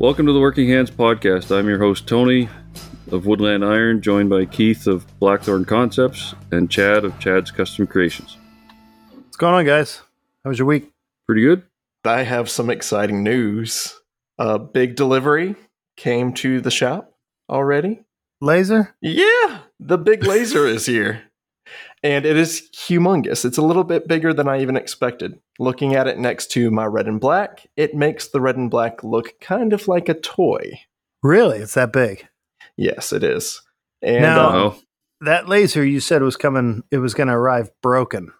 Welcome to the Working Hands Podcast. I'm your host, Tony of Woodland Iron, joined by Keith of Blackthorn Concepts and Chad of Chad's Custom Creations. What's going on, guys? How was your week? Pretty good? I have some exciting news. A big delivery came to the shop already. Laser? Yeah, the big laser is here. And it is humongous. It's a little bit bigger than I even expected. Looking at it next to my red and black, it makes the red and black look kind of like a toy. Really? It's that big? Yes, it is. And Now- Oh, That laser you said was coming, it was going to arrive broken.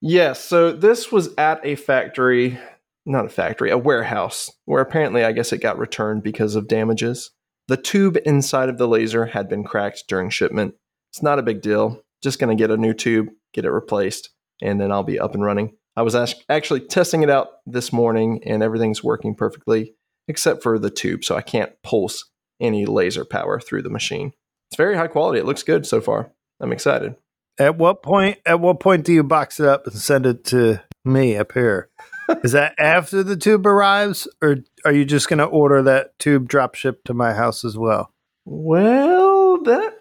Yes, so this was at a factory, not a factory, a warehouse, where apparently I guess it got returned because of damages. The tube inside of the laser had been cracked during shipment. It's not a big deal. Just going to get a new tube, get it replaced, and then I'll be up and running. I was act- actually testing it out this morning, and everything's working perfectly except for the tube, so I can't pulse any laser power through the machine. It's very high quality. It looks good so far. I'm excited. At what point? At what point do you box it up and send it to me up here? Is that after the tube arrives, or are you just going to order that tube drop shipped to my house as well? Well, that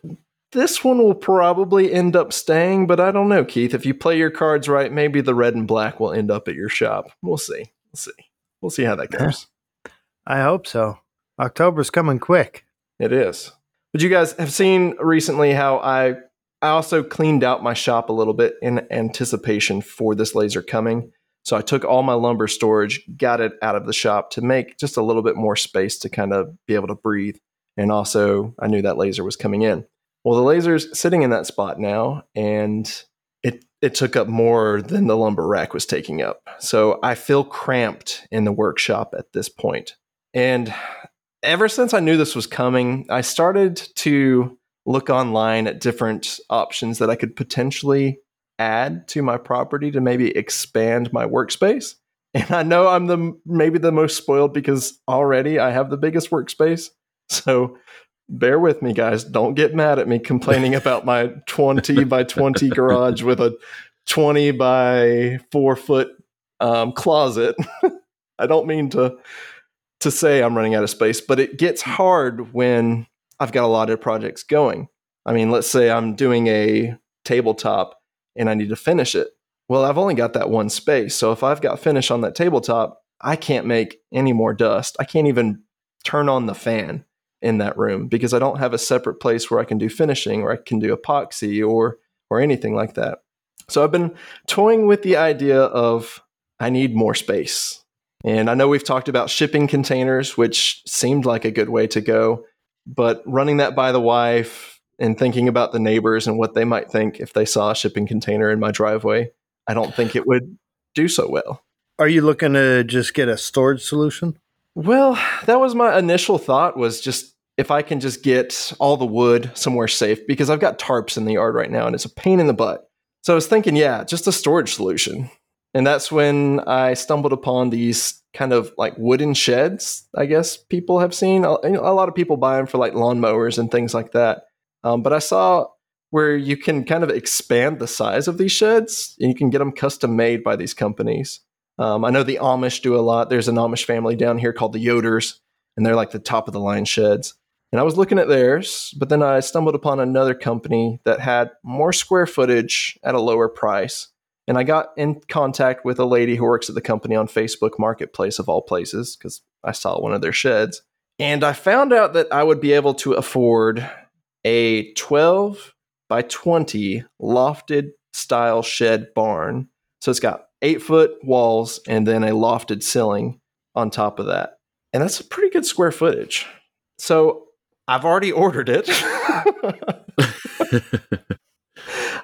this one will probably end up staying, but I don't know, Keith. If you play your cards right, maybe the red and black will end up at your shop. We'll see. We'll see. We'll see how that goes. I hope so. October's coming quick. it is. But you guys have seen recently how I I also cleaned out my shop a little bit in anticipation for this laser coming. So I took all my lumber storage, got it out of the shop to make just a little bit more space to kind of be able to breathe. And also, I knew that laser was coming in. Well, the laser's sitting in that spot now, and it it took up more than the lumber rack was taking up. So I feel cramped in the workshop at this point. And ever since I knew this was coming, I started to look online at different options that I could potentially add to my property to maybe expand my workspace. And I know I'm the maybe the most spoiled because already I have the biggest workspace. So bear with me guys, don't get mad at me complaining about my 20 by 20 garage with a 20 by 4 foot um, closet. I don't mean to to say I'm running out of space, but it gets hard when I've got a lot of projects going. I mean, let's say I'm doing a tabletop and I need to finish it. Well, I've only got that one space. So if I've got finish on that tabletop, I can't make any more dust. I can't even turn on the fan in that room because I don't have a separate place where I can do finishing or I can do epoxy or or anything like that. So I've been toying with the idea of I need more space. And I know we've talked about shipping containers, which seemed like a good way to go, but running that by the wife and thinking about the neighbors and what they might think if they saw a shipping container in my driveway, I don't think it would do so well. Are you looking to just get a storage solution? Well, that was my initial thought was just if I can just get all the wood somewhere safe because I've got tarps in the yard right now and it's a pain in the butt. So I was thinking, yeah, just a storage solution. And that's when I stumbled upon these kind of like wooden sheds, I guess people have seen. A lot of people buy them for like lawnmowers and things like that. Um, but I saw where you can kind of expand the size of these sheds and you can get them custom made by these companies. Um, I know the Amish do a lot. There's an Amish family down here called the Yoders, and they're like the top of the line sheds. And I was looking at theirs, but then I stumbled upon another company that had more square footage at a lower price. And I got in contact with a lady who works at the company on Facebook Marketplace, of all places, because I saw one of their sheds. And I found out that I would be able to afford a 12 by 20 lofted style shed barn. So it's got eight foot walls and then a lofted ceiling on top of that. And that's a pretty good square footage. So I've already ordered it.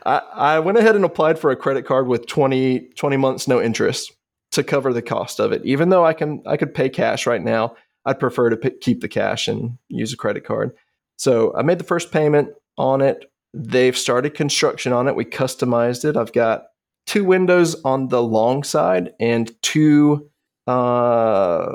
I, I went ahead and applied for a credit card with 20, 20 months no interest to cover the cost of it. Even though I can I could pay cash right now, I'd prefer to p- keep the cash and use a credit card. So I made the first payment on it. They've started construction on it. We customized it. I've got two windows on the long side and two uh,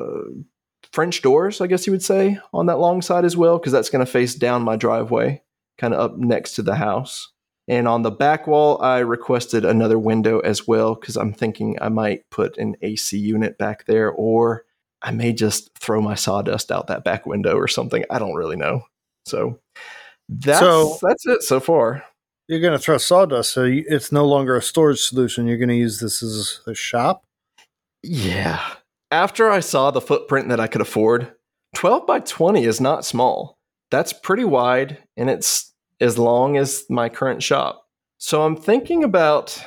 French doors, I guess you would say, on that long side as well, because that's going to face down my driveway, kind of up next to the house. And on the back wall, I requested another window as well, because I'm thinking I might put an AC unit back there or I may just throw my sawdust out that back window or something. I don't really know. So that's So- that's it so far. You're going to throw sawdust, so it's no longer a storage solution. You're going to use this as a shop. Yeah. After I saw the footprint that I could afford, 12 by 20 is not small. That's pretty wide and it's as long as my current shop. So I'm thinking about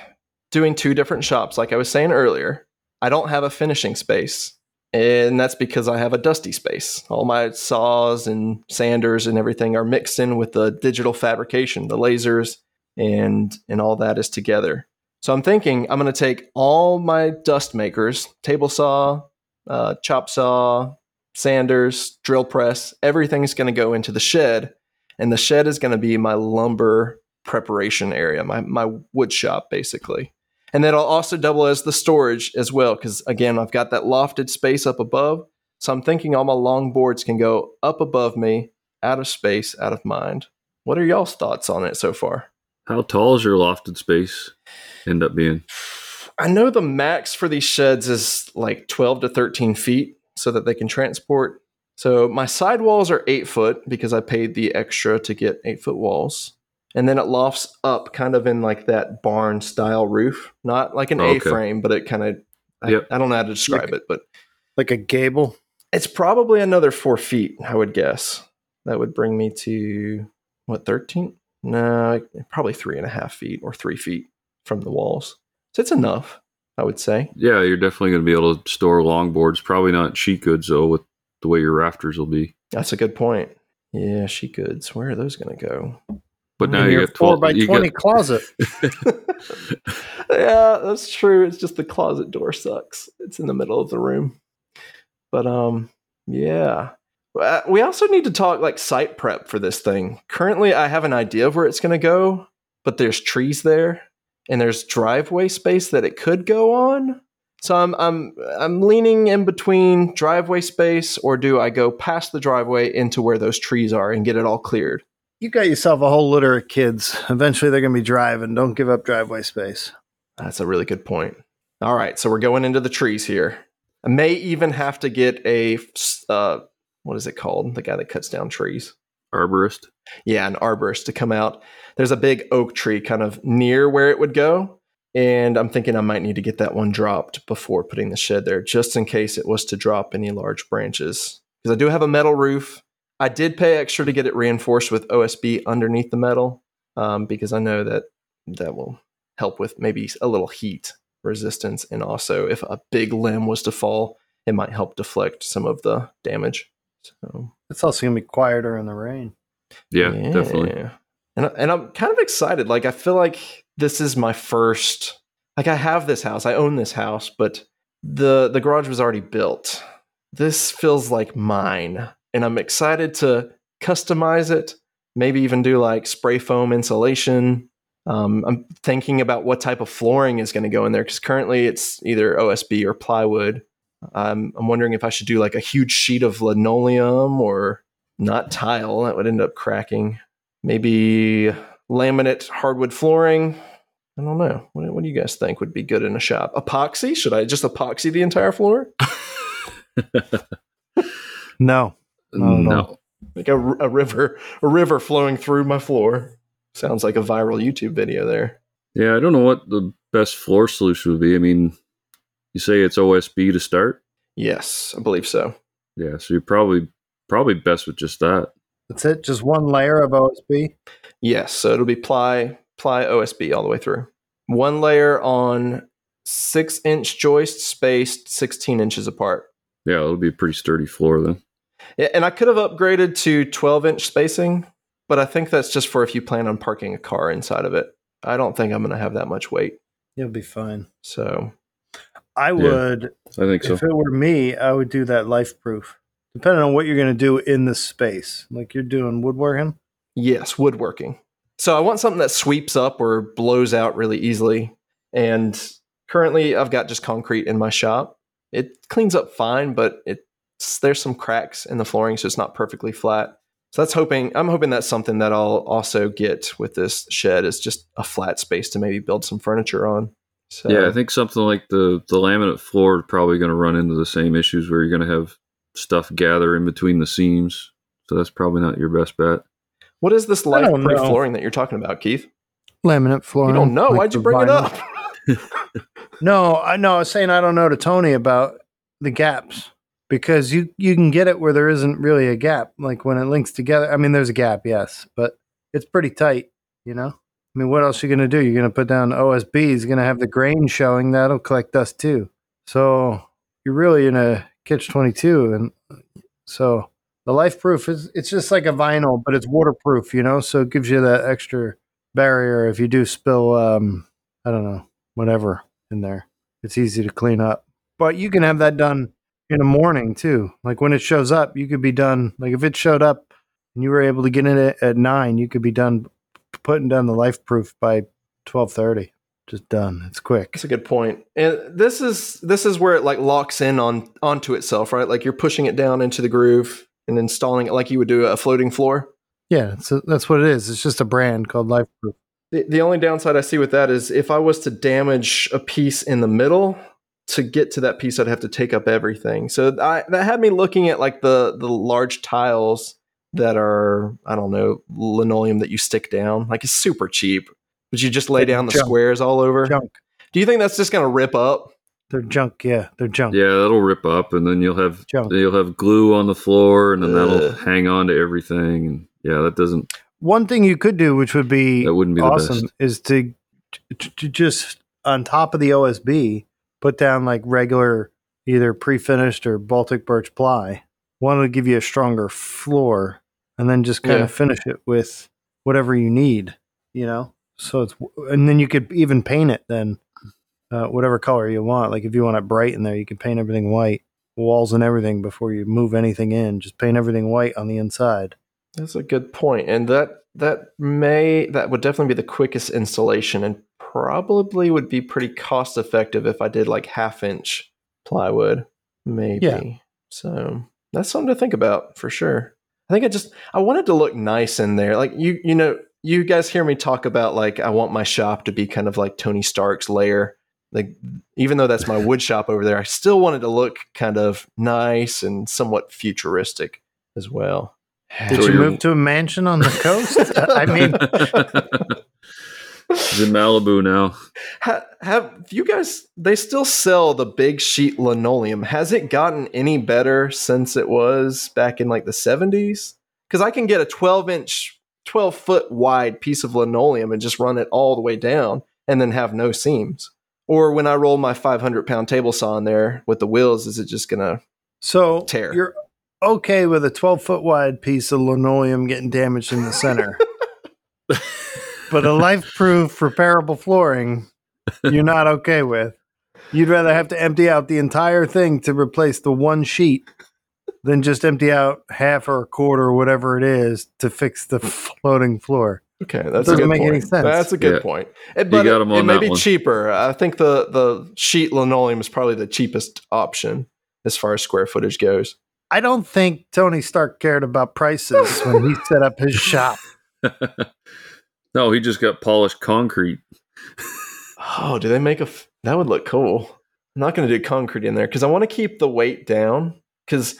doing two different shops like I was saying earlier. I don't have a finishing space. And that's because I have a dusty space. All my saws and sanders and everything are mixed in with the digital fabrication, the lasers, and and all that is together. So I'm thinking I'm going to take all my dust makers, table saw, uh, chop saw, sanders, drill press, everything's going to go into the shed, and the shed is going to be my lumber preparation area, my my wood shop basically. And then I'll also double as the storage as well, because again, I've got that lofted space up above. So I'm thinking all my long boards can go up above me, out of space, out of mind. What are y'all's thoughts on it so far? How tall is your lofted space end up being? I know the max for these sheds is like 12 to 13 feet so that they can transport. So my side walls are eight foot because I paid the extra to get eight foot walls. And then it lofts up kind of in like that barn style roof, not like an Okay. A frame, but it kind of, I, Yep. I don't know how to describe it, but Like a gable. it's probably another four feet, I would guess. That would bring me to what, 13? No, probably three and a half feet or three feet from the walls. So it's enough, I would say. Yeah, you're definitely going to be able to store longboards. Probably not sheet goods though, with the way your rafters will be. That's a good point. Yeah, sheet goods. Where are those going to go? But now you your got four 12, by you twenty got- closet. yeah, that's true. It's just the closet door sucks. It's in the middle of the room. But um, yeah. Uh, We also need to talk like site prep for this thing. Currently, I have an idea of where it's going to go, but there's trees there, and there's driveway space that it could go on. So I'm I'm I'm leaning in between driveway space, or do I go past the driveway into where those trees are and get it all cleared? You got yourself a whole litter of kids. Eventually, they're going to be driving. Don't give up driveway space. That's a really good point. All right, so we're going into the trees here. I may even have to get a uh, what is it called? The guy that cuts down trees. arborist. Yeah, an arborist to come out. There's a big oak tree kind of near where it would go, and I'm thinking I might need to get that one dropped before putting the shed there, just in case it was to drop any large branches. Because I do have a metal roof. I did pay extra to get it reinforced with OSB underneath the metal, um, because I know that that will help with maybe a little heat resistance, and also if a big limb was to fall, it might help deflect some of the damage. So It's also going to be quieter in the rain. Yeah, definitely. And and I'm kind of excited. Like I feel like this is my first. Like I have this house, I own this house, but the the garage was already built. This feels like mine, and I'm excited to customize it. Maybe even do like spray foam insulation. Um, I'm thinking about what type of flooring is going to go in there because currently it's either OSB or plywood. Um, I'm wondering if I should do like a huge sheet of linoleum or not tile. That would end up cracking. Maybe laminate hardwood flooring. I don't know. What, what do you guys think would be good in a shop? Epoxy? Should I just epoxy the entire floor? No. No, no. no. Like a, r- a river, a river flowing through my floor. Sounds like a viral YouTube video there. Yeah, I don't know what the best floor solution would be. I mean, you say it's OSB to start. Yes, I believe so. Yeah, so you're probably probably best with just that. That's it. Just one layer of OSB. Yes, so it'll be ply ply OSB all the way through. One layer on six inch joist spaced 16 inches apart. Yeah, it'll be a pretty sturdy floor then. Yeah, and I could have upgraded to 12 inch spacing, but I think that's just for if you plan on parking a car inside of it. I don't think I'm going to have that much weight. You'll be fine. So, I would, I think so. if it were me, I would do that life proof. Depending on what you're going to do in the space. Like you're doing woodworking. yes, woodworking. So, I want something that sweeps up or blows out really easily. And currently, I've got just concrete in my shop. It cleans up fine, but it's there's some cracks in the flooring, so it's not perfectly flat. So that's hoping I'm hoping that's something that I'll also get with this shed is just a flat space to maybe build some furniture on. So, yeah, I think something like the the laminate floor is probably going to run into the same issues where you're going to have stuff gather in between the seams. So that's probably not your best bet. what is this I life-proof flooring that you're talking about, Keith? Laminate flooring. You don't know. like Why'd you the bring it up? No, I know. I was saying I don't know to Tony about the gaps because you you can get it where there isn't really a gap. Like when it links together. I mean, there's a gap, yes, but it's pretty tight. You know. I mean, what else are you gonna do? You're gonna put down OSB. Is gonna have the grain showing. That'll collect dust too. So you're really in a catch twenty two, and so the life proof is it's just like a vinyl, but it's waterproof. You know, so it gives you that extra barrier if you do spill. Um, I don't know, whatever in there. It's easy to clean up. But you can have that done in the morning too. Like when it shows up, you could be done. Like if it showed up and you were able to get in it at nine, you could be done putting down the life proof by twelve thirty. Just done. It's quick. That's a good point. And this is this is where it like locks in on onto itself, right? Like you're pushing it down into the groove and installing it like you would do a floating floor. Yeah, so that's what it is. It's just a brand called Life Proof. The, the only downside I see with that is if I was to damage a piece in the middle, to get to that piece, I'd have to take up everything. So I, that had me looking at like the the large tiles that are I don't know linoleum that you stick down. Like it's super cheap, but you just lay Like down the junk. squares all over. Junk. Do you think that's just gonna rip up? They're junk. Yeah, they're junk. Yeah, that'll rip up, and then you'll have Junk. you'll have glue on the floor, and then that'll hang on to everything. And yeah, that doesn't One thing you could do, which would be that wouldn't be the awesome best. is to, to, to just on top of the OSB put down like regular either pre-finished or Baltic birch ply. One would give you a stronger floor, and then just kind Yeah. of finish it with whatever you need. You know, so it's and then you could even paint it then uh, whatever color you want. Like if you want it bright in there, you can paint everything white, walls and everything before you move anything in. Just paint everything white on the inside. That's a good point, and that that may that would definitely be the quickest installation, and probably would be pretty cost effective if I did like half inch plywood, maybe. Yeah. So that's something to think about for sure. I think I just I wanted to look nice in there, like you you know you guys hear me talk about like I want my shop to be kind of like Tony Stark's lair. Like even though that's my wood shop over there, I still wanted to look kind of nice and somewhat futuristic as well. Did So you move to a mansion on the coast? I mean, He's in Malibu now. Ha, have you guys? They still sell the big sheet linoleum. Has it gotten any better since it was back in like the seventies? Because I can get a twelve inch, twelve foot wide piece of linoleum and just run it all the way down, and then have no seams. Or when I roll my five hundred pound table saw in there with the wheels, is it just gonna? so Tear. you're okay with a 12 foot wide piece of linoleum getting damaged in the center, but a life proof repairable flooring, you're not okay with. You'd rather have to empty out the entire thing to replace the one sheet than just empty out half or a quarter or whatever it is to fix the floating floor. Okay, that Doesn't a good make point. any sense. That's a good Yeah. point. It, but got it, 'em it on may be one. cheaper. I think the the sheet linoleum is probably the cheapest option as far as square footage goes. I don't think Tony Stark cared about prices when he set up his shop. no, he just got polished concrete. Oh, do they make a? F- that would look cool. I'm not going to do concrete in there because I want to keep the weight down. Because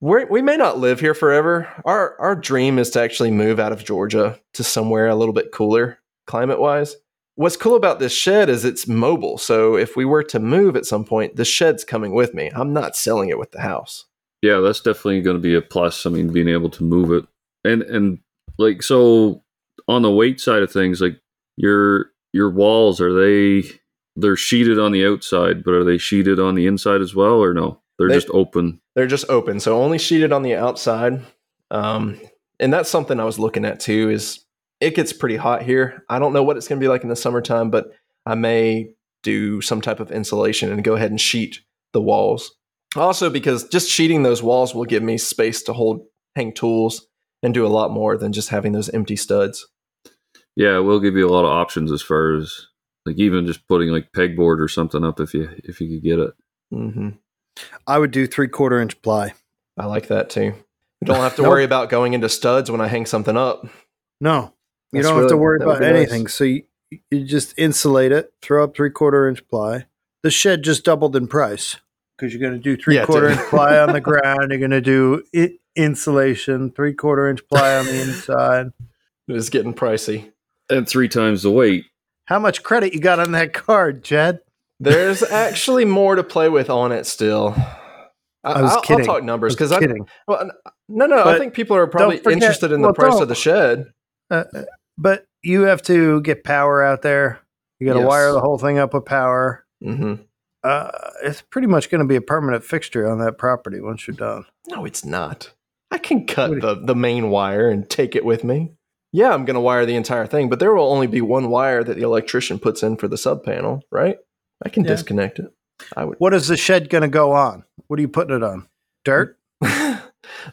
we we may not live here forever. Our our dream is to actually move out of Georgia to somewhere a little bit cooler, climate wise. What's cool about this shed is it's mobile. So if we were to move at some point, the shed's coming with me. I'm not selling it with the house. Yeah, that's definitely going to be a plus. I mean, being able to move it, and and like so on the weight side of things, like your your walls are they they're sheeted on the outside, but are they sheeted on the inside as well, or no? They're They- just open. They're just open, so only sheeted on the outside. Um, and that's something I was looking at too. Is it gets pretty hot here. I don't know what it's going to be like in the summertime, but I may do some type of insulation and go ahead and sheet the walls. Also, because just sheeting those walls will give me space to hold hang tools and do a lot more than just having those empty studs. Yeah, it will give you a lot of options as far as like even just putting like pegboard or something up if you if you could get it. hmm I would do three quarter inch ply. I like that too. You don't have to Nope. worry about going into studs when I hang something up. No, you That's don't have to worry about be nice. anything. So you, you just insulate it, throw up three quarter inch ply. The shed just doubled in price because you're going to do three Yeah, quarter dude. inch ply on the ground. You're going to do it, insulation, three quarter inch ply on the inside. It's getting pricey. And three times the weight. How much credit you got on that card, Jed? There's actually more to play with on it still. I, I was will kidding. talk numbers because I kidding. well, n- no no I think people are probably forget- interested in the well, price of the shed. Uh, uh, but you have to get power out there. You got to Yes. wire the whole thing up with power. hmm Uh, it's pretty much going to be a permanent fixture on that property once you're done. No, it's not. I can cut the, the main wire and take it with me. Yeah, I'm going to wire the entire thing, but there will only be one wire that the electrician puts in for the sub panel, right? I can Yeah. disconnect it. I would. What is the shed going to go on? What are you putting it on? Dirt?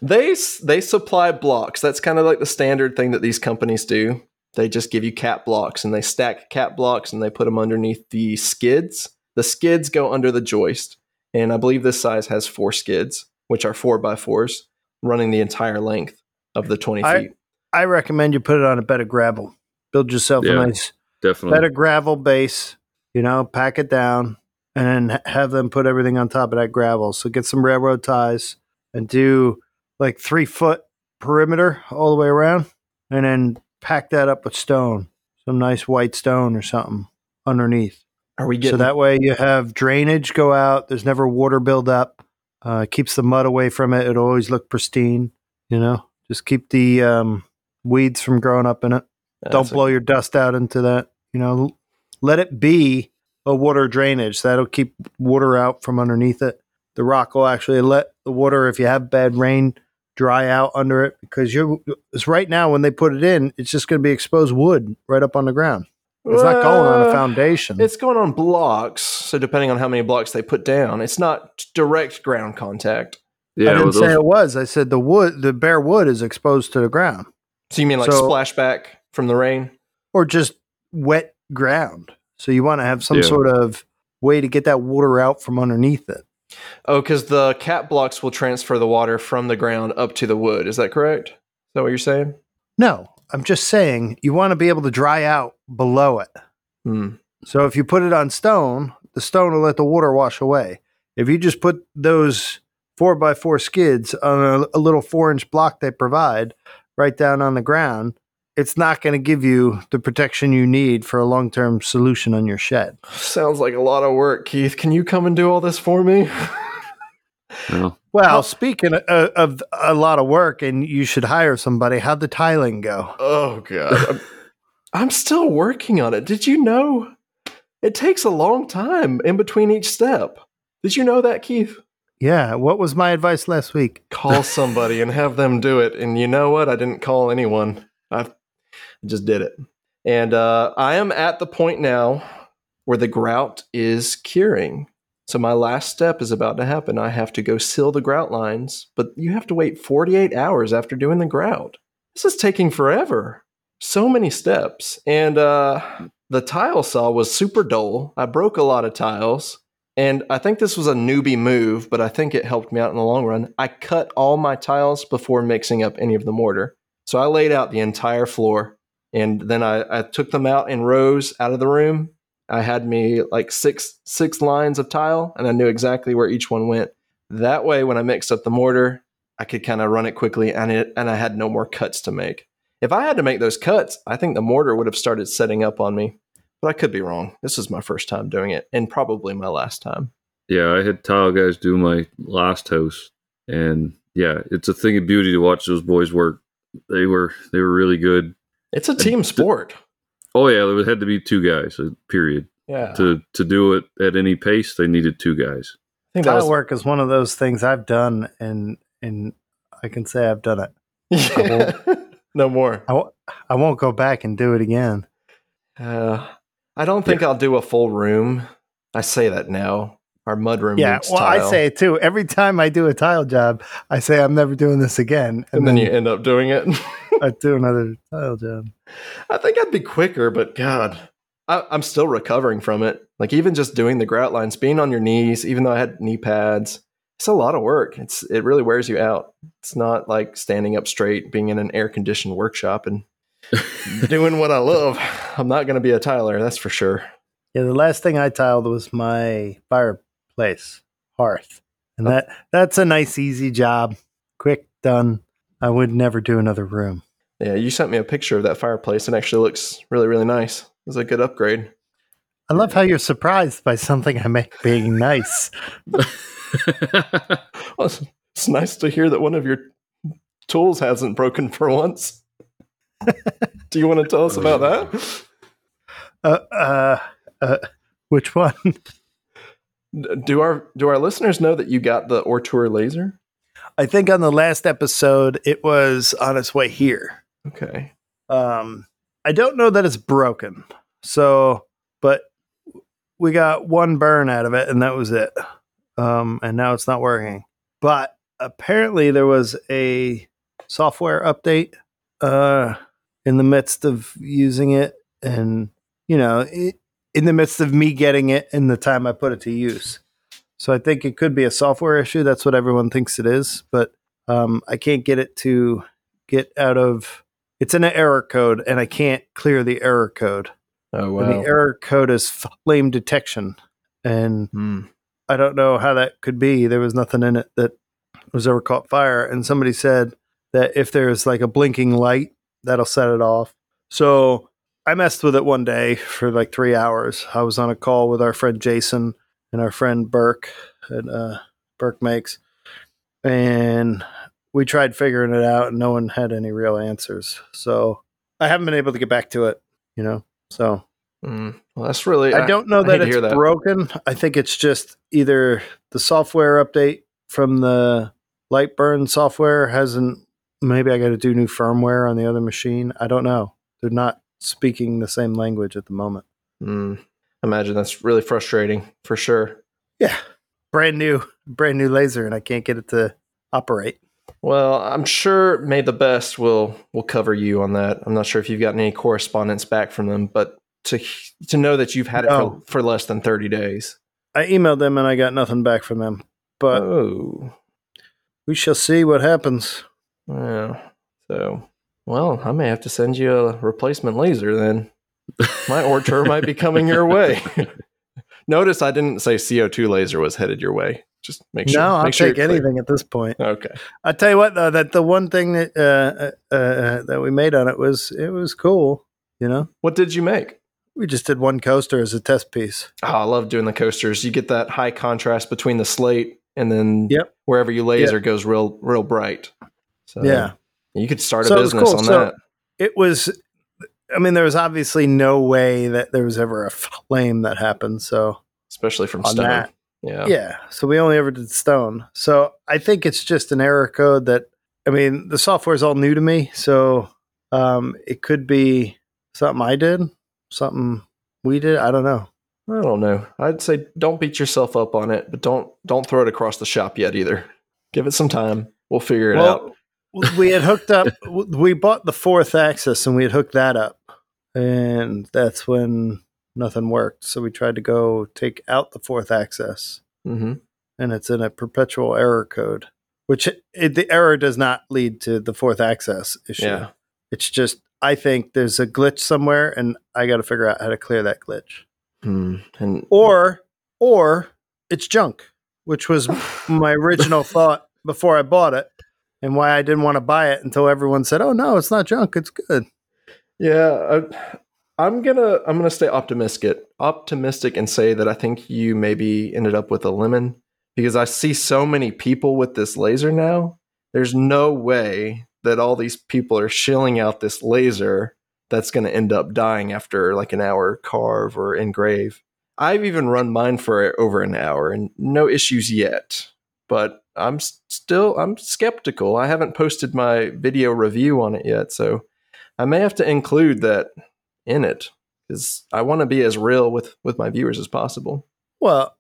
they they supply blocks. That's kind of like the standard thing that these companies do. They just give you cat blocks and they stack cat blocks and they put them underneath the skids. The skids go under the joist, and I believe this size has four skids, which are four by fours, running the entire length of the twenty I- feet. I recommend you put it on a bed of gravel. Build yourself Yeah. a nice Definitely. bed of gravel base. You know, pack it down, and then have them put everything on top of that gravel. So get some railroad ties and do like three foot perimeter all the way around, and then pack that up with stone, some nice white stone or something underneath. Are we getting so that way you have drainage go out. There's never water build up. Uh, keeps the mud away from it. It'll always look pristine. You know, just keep the um, weeds from growing up in it. Don't That's a- blow your dust out into that. You know, let it be a water drainage. That'll keep water out from underneath it. The rock will actually let the water, if you have bad rain, dry out under it because you're. It's right now when they put it in, it's just going to be exposed wood right up on the ground. It's not going on a uh, foundation. It's going on blocks. So depending on how many blocks they put down, it's not direct ground contact. yeah, I didn't well, say those- it was. I said the wood, the bare wood is exposed to the ground, So you mean like So- splashback from the rain? or just wet ground. So you want to have some Yeah. sort of way to get that water out from underneath it. Oh, because the cat blocks will transfer the water from the ground up to the wood. Is that correct? Is that what you're saying? No, I'm just saying you want to be able to dry out below it. Hmm. So if you put it on stone, the stone will let the water wash away. If you just put those four by four skids on a, a little four inch block they provide right down on the ground, it's not going to give you the protection you need for a long term solution on your shed. Sounds like a lot of work, Keith. Can you come and do all this for me? no. Well, How- speaking of, of a lot of work, and you should hire somebody, how'd the tiling go? oh god, I'm, I'm still working on it. Did you know? It takes a long time in between each step. Did you know that, Keith? Yeah, what was my advice last week? Call somebody and have them do it. And you know what? I didn't call anyone. I just did it. And uh, I am at the point now where the grout is curing. So my last step is about to happen. I have to go seal the grout lines, but you have to wait 48 hours after doing the grout. This is taking forever. So many steps. And uh, the tile saw was super dull. I broke a lot of tiles. And I think this was a newbie move, but I think it helped me out in the long run. I cut all my tiles before mixing up any of the mortar. So I laid out the entire floor and then I, I took them out in rows out of the room. I had me like six six lines of tile and I knew exactly where each one went. That way when I mixed up the mortar, I could kind of run it quickly and it and I had no more cuts to make. If I had to make those cuts, I think the mortar would have started setting up on me. But I could be wrong. This is my first time doing it and probably my last time. Yeah, I had tile guys do my last house, and yeah, it's a thing of beauty to watch those boys work. They were they were really good. It's a team sport. Oh yeah, there had to be two guys. uh, Period. Yeah. To to do it at any pace, they needed two guys. I think that Tile was work is one of those things I've done, and and I can say I've done it. Yeah. no more. I w- I won't go back and do it again. Uh, I don't think I'll do a full room. I say that now. Our mud room Yeah, well, tile. I say it too. Every time I do a tile job, I say I'm never doing this again, and then you end up doing it. I do another tile job. I think I'd be quicker, but God, I, I'm still recovering from it. Like even just doing the grout lines, being on your knees, even though I had knee pads, it's a lot of work. It's it really wears you out. It's not like standing up straight, being in an air conditioned workshop, and doing what I love. I'm not going to be a tiler, that's for sure. Yeah, the last thing I tiled was my fireplace hearth, and that that's a nice, easy job, quick done. I would never do another room. Yeah, you sent me a picture of that fireplace. It actually looks really, really nice. It was a good upgrade. I love how you're surprised by something I make being nice. Well, it's, it's nice to hear that one of your tools hasn't broken for once. Do you want to tell us about that? Uh, uh, uh, which one? Do our do our listeners know that you got the Ortur laser? I think on the last episode it was on its way here. Okay. Um, I don't know that it's broken. So, but we got one burn out of it, and that was it. Um, and now it's not working. But apparently, there was a software update uh, in the midst of using it, and you know, it, in the midst of me getting it in the time I put it to use. So I think it could be a software issue. That's what everyone thinks it is, but um, I can't get it to get out of. It's in an error code, and I can't clear the error code. Oh And the error code is flame detection, and Hmm. I don't know how that could be. There was nothing in it that was ever caught fire, and somebody said that if there's like a blinking light, that'll set it off. So I messed with it one day for like three hours. I was on a call with our friend Jason and our friend Burke at uh, Burke Makes, and we tried figuring it out, and no one had any real answers. So I haven't been able to get back to it. You know, so Hmm. Well, that's really. I don't know I that it's that. broken. I think it's just either the software update from the Lightburn software hasn't. Maybe I got to do new firmware on the other machine. I don't know. They're not speaking the same language at the moment. Hmm. Imagine that's really frustrating for sure. Yeah, brand new, brand new laser, and I can't get it to operate. Well, I'm sure May the Best will will cover you on that. I'm not sure if you've gotten any correspondence back from them, but to to know that you've had it for, for less than 30 days. I emailed them and I got nothing back from them. But oh, we shall see what happens. Yeah. So, well, I may have to send you a replacement laser then. My orchard might be coming your way. Notice I didn't say CO2 laser was headed your way. Just make sure. no, I'll make sure take clear. anything at this point. Okay. I tell you what, though, that the one thing that uh, uh, uh, that we made on it was it was cool. You know, What did you make? we just did one coaster as a test piece. Oh, I love doing the coasters. You get that high contrast between the slate and then Yep. wherever you laser goes real real bright. So Yeah, you could start a So business cool. on So- that. it was. I mean, there was obviously no way that there was ever a flame that happened. So especially from stone. that, Yeah. yeah. So we only ever did stone. So I think it's just an error code that. I mean, the software is all new to me, so um, it could be something I did, something we did. I don't know. I don't know. I'd say don't beat yourself up on it, but don't don't throw it across the shop yet either. Give it some time. We'll figure it out. We had hooked up we bought the fourth axis and we had hooked that up. And that's when nothing worked. So we tried to go take out the fourth axis. Hmm and it's in a perpetual error code which it, the error does not lead to the fourth axis issue. Yeah. it's just i think there's a glitch somewhere and i got to figure out how to clear that glitch. Hmm. And or or it's junk which was my original thought before i bought it and why i didn't want to buy it until everyone said oh no it's not junk it's good yeah, I, I'm gonna I'm gonna stay optimistic optimistic and say that I think you maybe ended up with a lemon because I see so many people with this laser now. There's no way that all these people are shilling out this laser that's going to end up dying after like an hour carve or engrave. I've even run mine for over an hour and no issues yet. But I'm still I'm skeptical. I haven't posted my video review on it yet, so I may have to include that in it because I want to be as real with with my viewers as possible. well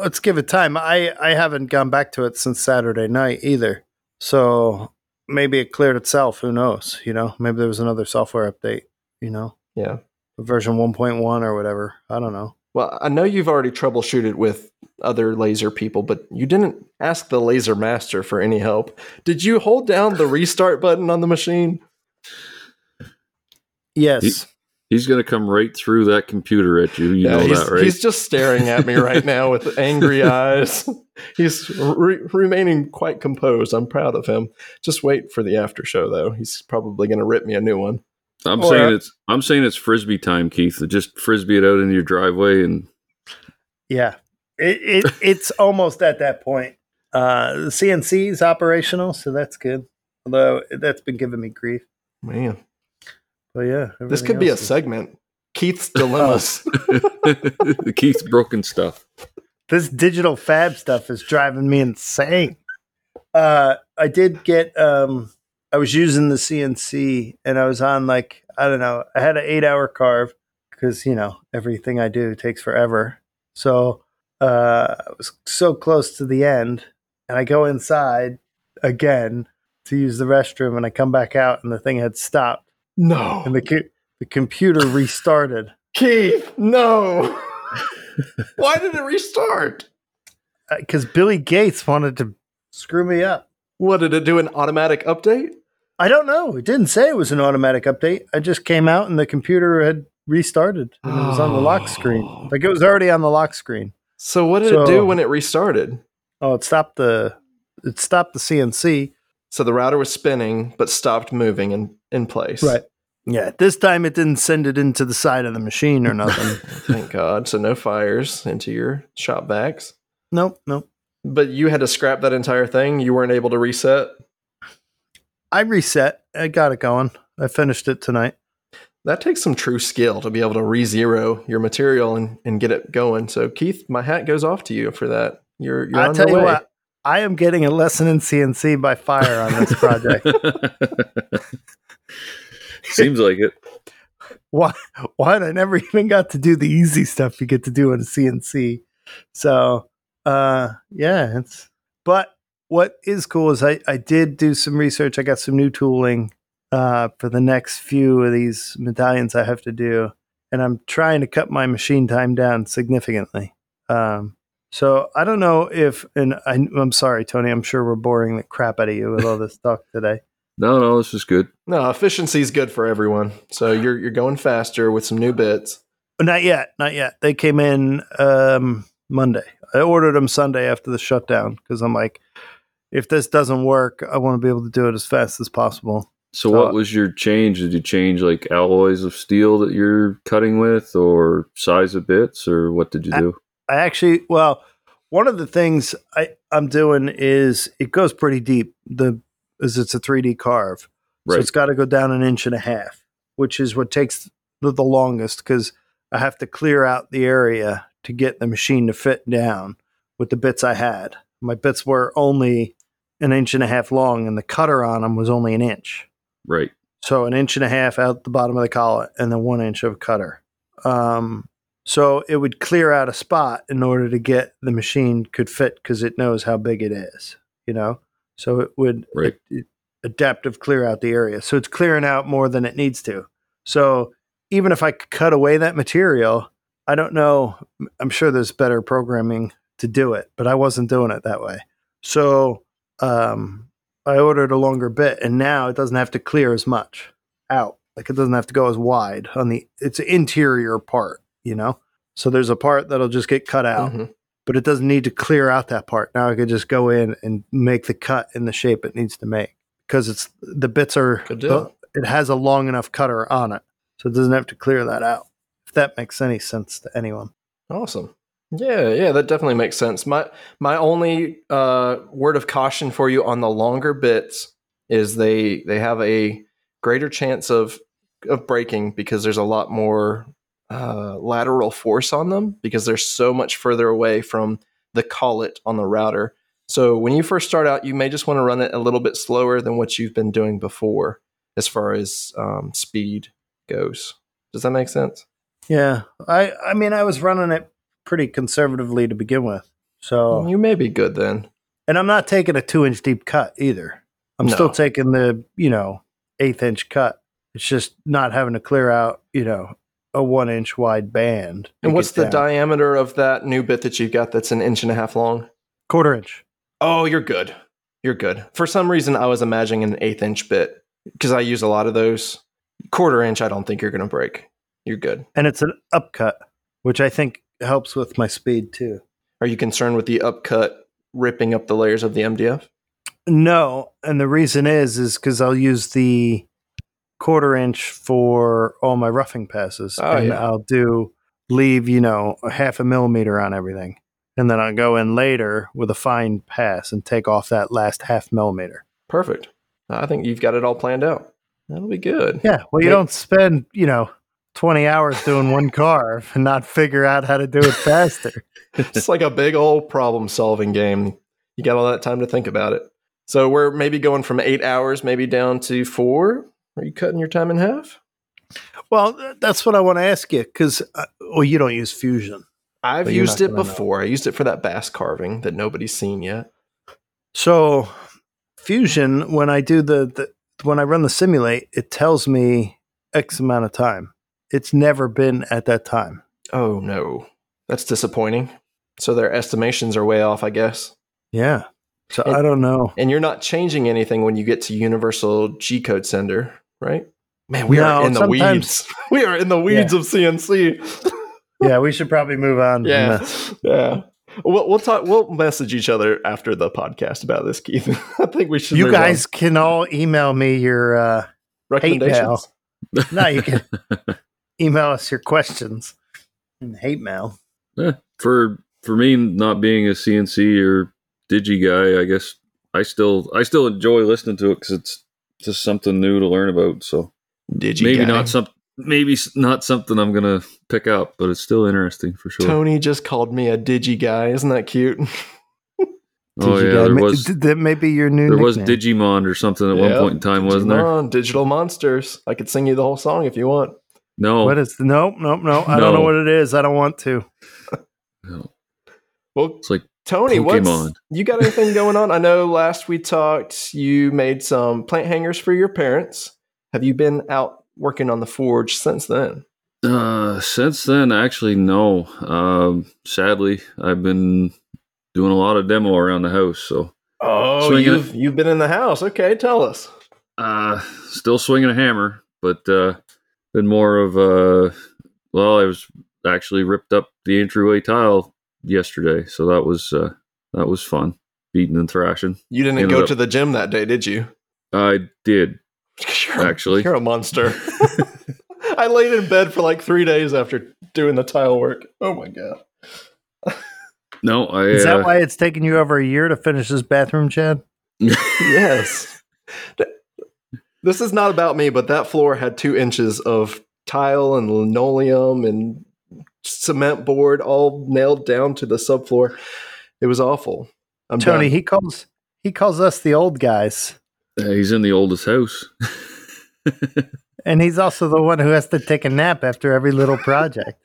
let's give it time i i haven't gone back to it since saturday night either so maybe it cleared itself who knows you know maybe there was another software update you know Yeah. version 1.1 or whatever i don't know Well, I know you've already troubleshooted with other laser people, but you didn't ask the laser master for any help. Did you hold down the restart button on the machine? Yes. He's going to come right through that computer at you. You Yeah, know he's, that, right? he's just staring at me right now with angry eyes. He's re- remaining quite composed. I'm proud of him. Just wait for the after show, though. He's probably going to rip me a new one. I'm Or- saying it's I'm saying it's frisbee time, Keith. Just frisbee it out into your driveway and Yeah. It, it it's almost at that point. Uh the CNC is operational, so that's good. Although that's been giving me grief. Man, But yeah. this could be a is- segment. Keith's dilemmas. Keith's broken stuff. this digital fab stuff is driving me insane. Uh, I did get. Um, I was using the CNC, and I was on like I don't know. I had an eight-hour carve because you know everything I do takes forever. So uh, I was so close to the end, and I go inside again to use the restroom, and I come back out, and the thing had stopped, no. and the co- the computer restarted. Keith, no. Why did it restart? Because Billy Gates wanted to screw me up. What did it do? An automatic update? I don't know. It didn't say it was an automatic update. I just came out and the computer had restarted and it was on the lock oh. screen. Oh. Like it was already on the lock screen. So what did So- it do when it restarted? Oh, it stopped the it stopped the CNC. So the router was spinning but stopped moving in, in place. Right. Yeah. This time it didn't send it into the side of the machine or nothing. Thank God. So no fires into your shop vacs. nope, nope. But you had to scrap that entire thing. You weren't able to reset. I reset. I got it going. I finished it tonight. That takes some true skill to be able to re-zero your material and, and get it going. So Keith, my hat goes off to you for that. You're you're I on tell your you way. what, I am getting a lesson in CNC by fire on this project. Seems like it. Why? What? I never even got to do the easy stuff you get to do in a CNC. So, uh, yeah, it's. But what is cool is I I did do some research. I got some new tooling uh, for the next few of these medallions I have to do, and I'm trying to cut my machine time down significantly. Um, so I don't know if, and I, I'm sorry, Tony. I'm sure we're boring the crap out of you with all this talk today. No, no, this is good. No, efficiency is good for everyone. So you're you're going faster with some new bits. Not yet, not yet. They came in um, Monday. I ordered them Sunday after the shutdown because I'm like, if this doesn't work, I want to be able to do it as fast as possible. So, So- what was your change? Did you change like alloys of steel that you're cutting with, or size of bits, or what did you I- do? I actually, well, one of the things I, I'm doing is it goes pretty deep. The is it's a 3D carve, so it's got to go down an inch and a half, which is what takes the, the longest because I have to clear out the area to get the machine to fit down with the bits I had. My bits were only an inch and a half long, and the cutter on them was only an inch. right. So an inch and a half out the bottom of the collet, and then one inch of cutter. Um, so it would clear out a spot in order to get the machine could fit because it knows how big it is. You know, so it would Right. adaptive clear out the area. So it's clearing out more than it needs to. So even if I could cut away that material, I don't know. I'm sure there's better programming to do it, but I wasn't doing it that way. So um, I ordered a longer bit, and now it doesn't have to clear as much out. Like it doesn't have to go as wide on the. It's interior part, you know. So there's a part that'll just get cut out, Mhm. but it doesn't need to clear out that part. Now I could just go in and make the cut in the shape it needs to make because it's the bits are. Deal. it has a long enough cutter on it, so it doesn't have to clear that out. If that makes any sense to anyone. Awesome. Yeah, yeah, that definitely makes sense. My my only uh, word of caution for you on the longer bits is they they have a greater chance of of breaking because there's a lot more uh, lateral force on them because they're so much further away from the collet on the router. So when you first start out, you may just want to run it a little bit slower than what you've been doing before, as far as um, speed goes. Does that make sense? Yeah, I I mean I was running it pretty conservatively to begin with, so mm, You may be good then. and I'm not taking a two inch deep cut either. I'm No. still taking the you know eighth inch cut. It's just not having to clear out you know a one inch wide band. And what's the down. diameter of that new bit that you've got that's an inch and a half long? quarter inch? Oh, you're good. You're good. For some reason, I was imagining an eighth inch bit because I use a lot of those. Quarter inch, I don't think you're going to break. You're good. And it's an upcut, which I think helps with my speed too. Are you concerned with the upcut ripping up the layers of the MDF? No, and the reason is is because I'll use the quarter inch for all my roughing passes, Oh, and yeah. I'll do leave you know a half a millimeter on everything, and then I'll go in later with a fine pass and take off that last half millimeter. Perfect. I think you've got it all planned out. That'll be good. Yeah, well, you don't spend you know twenty hours doing one carve and not figure out how to do it faster. it's like a big old problem solving game. You got all that time to think about it. So we're maybe going from eight hours, maybe down to four. Are you cutting your time in half? well, that's what I want to ask you because uh, well, you don't use Fusion. I've But used it gonna know. before. I used it for that bass carving that nobody's seen yet. So Fusion, when I do the, the when I run the simulate, it tells me X amount of time. It's never been at that time. Oh no, that's disappointing. So their estimations are way off, I guess. Yeah. So And- I don't know. And you're not changing anything when you get to Universal G code sender, right? Man, we are in the weeds. we are in the weeds of CNC. Yeah, we should probably move on. yeah, this. yeah. We'll, we'll talk. We'll message each other after the podcast about this, Keith. I think we should. You move on. guys can all email me your uh recommendations. no, you can email us your questions and hate mail. Eh, for for me not being a CNC or digi guy, I guess I still I still enjoy listening to it because it's just something new to learn about. So Did you? maybe guy? not some maybe not something I'm gonna pick up, but it's still interesting for sure. Tony just called me a digi guy. Isn't that cute? oh Did yeah, guys- there was d- that may be your new there was. Digimon or something at one point in time, wasn't there? Digital monsters. I could sing you the whole song if you want. No, What is nope, nope, no. I don't know what it is. I don't want to. no. Well, It's like Tony, what's Pokemon. you got anything going on? I know last we talked, you made some plant hangers for your parents. Have you been out working on the forge since then? Uh, since then, actually, no. Um, sadly, I've been doing a lot of demo around the house, so Oh, Swinging you've you've been in the house. Okay, tell us. uh, still swinging a hammer, but uh, been more of a. Well, I was actually ripped up the entryway tile yesterday, so that was uh, that was fun, beating and thrashing. You didn't Ended go up- to the gym that day, did you? I did You're Actually. you're a monster. I laid in bed for like three days after doing the tile work. Oh my god. no, I Is uh, that why it's taken you over a year to finish this bathroom, Chad? yes. This is not about me, but that floor had two inches of tile and linoleum and cement board all nailed down to the subfloor. It was awful. I'm Tony, done. he calls he calls us the old guys. he's in the oldest house. And he's also the one who has to take a nap after every little project.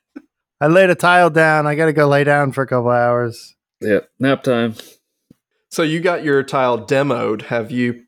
I laid a tile down. I got to go lay down for a couple hours. yeah, nap time. so you got your tile demoed. Have you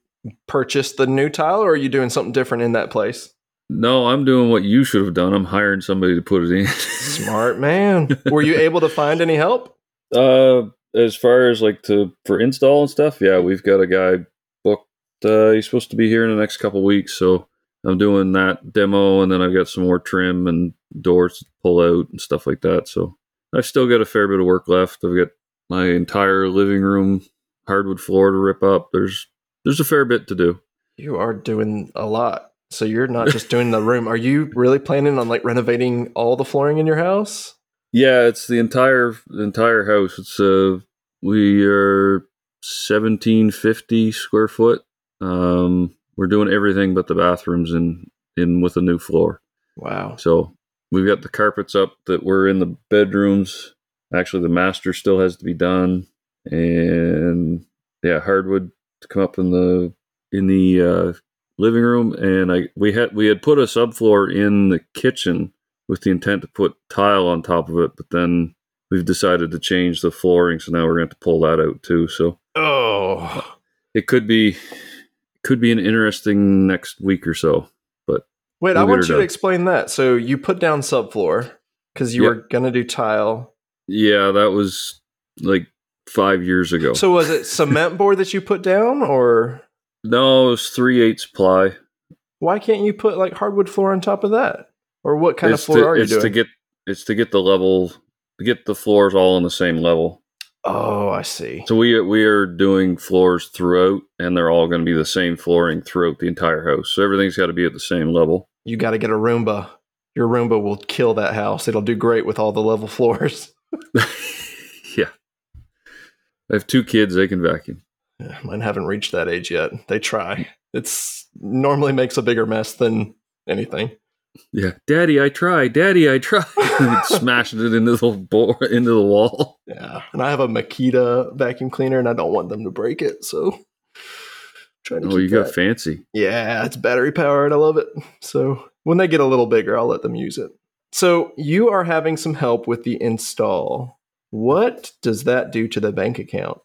purchased the new tile, or are you doing something different in that place? No, I'm doing what you should have done. I'm hiring somebody to put it in. Smart man. Were you able to find any help? Uh, as far as like to for install and stuff, yeah, we've got a guy booked. Uh, he's supposed to be here in the next couple weeks, so I'm doing that demo, and then I've got some more trim and doors to pull out and stuff like that. So I've still got a fair bit of work left. I've got my entire living room hardwood floor to rip up. There's there's a fair bit to do. You are doing a lot. So you're not just doing the room. Are you really planning on like renovating all the flooring in your house? Yeah, it's the entire the entire house. It's uh we are seventeen fifty square foot. Um we're doing everything but the bathrooms in in with a new floor. Wow. So we've got the carpets up that were in the bedrooms. Actually the master still has to be done. And yeah, hardwood to come up in the in the uh living room and I we had we had put a subfloor in the kitchen with the intent to put tile on top of it, but then we've decided to change the flooring, so now we're going to to pull that out too. So Oh. it could be could be an interesting next week or so. But wait, I want you to explain that. So you put down subfloor because you Yep. were going to do tile. Yeah, that was like five years ago. So was it cement board that you put down or no, it was three eighths ply. Why can't you put like hardwood floor on top of that? Or what kind it's of floor to, are you it's doing? to get it's to get the level to get the floors all on the same level. oh, I see. So we we are doing floors throughout, and they're all going to be the same flooring throughout the entire house. So everything's got to be at the same level. You got to get a Roomba. Your Roomba will kill that house. It'll do great with all the level floors. I have two kids; they can vacuum. Yeah, Mine haven't reached that age yet. They try. It's normally makes a bigger mess than anything. Yeah, Daddy, I try. Daddy, I try. Smashing it into the bo- into the wall. Yeah, and I have a Makita vacuum cleaner, and I don't want them to break it. So, trying to Oh, you got that. fancy. Yeah, it's battery powered. I love it. So when they get a little bigger, I'll let them use it. So you are having some help with the install. What does that do to the bank account?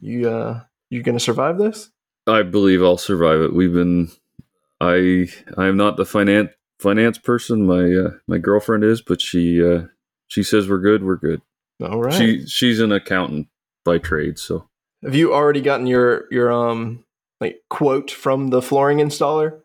You uh, you gonna survive this? I believe I'll survive it. We've been. I I am not the finance finance person. My uh, my girlfriend is, but she uh, she says we're good. We're good. All right. She she's an accountant by trade, so Have you already gotten your your um like quote from the flooring installer?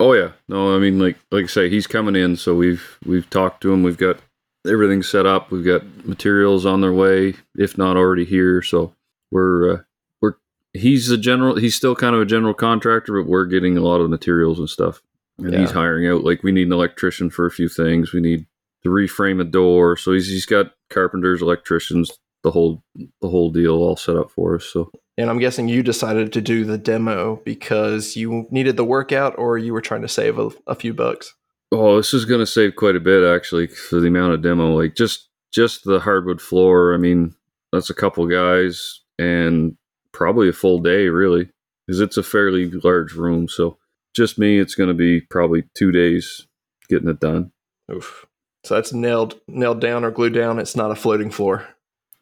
Oh yeah, no, I mean like like I say, he's coming in, so we've we've talked to him. We've got everything set up. We've got materials on their way, if not already here. So we're uh, we're he's a general. He's still kind of a general contractor, but we're getting a lot of materials and stuff. And he's hiring out. Like we need an electrician for a few things. We need to reframe a door. So he's he's got carpenters, electricians, the whole the whole deal all set up for us. So And I'm guessing you decided to do the demo because you needed the workout or you were trying to save a, a few bucks. Oh, this is going to save quite a bit actually for the amount of demo. Like just just the hardwood floor. I mean, that's a couple guys and probably a full day really, because it's a fairly large room. So just me, it's going to be probably two days getting it done. Oof. So that's nailed nailed down or glued down. It's not a floating floor.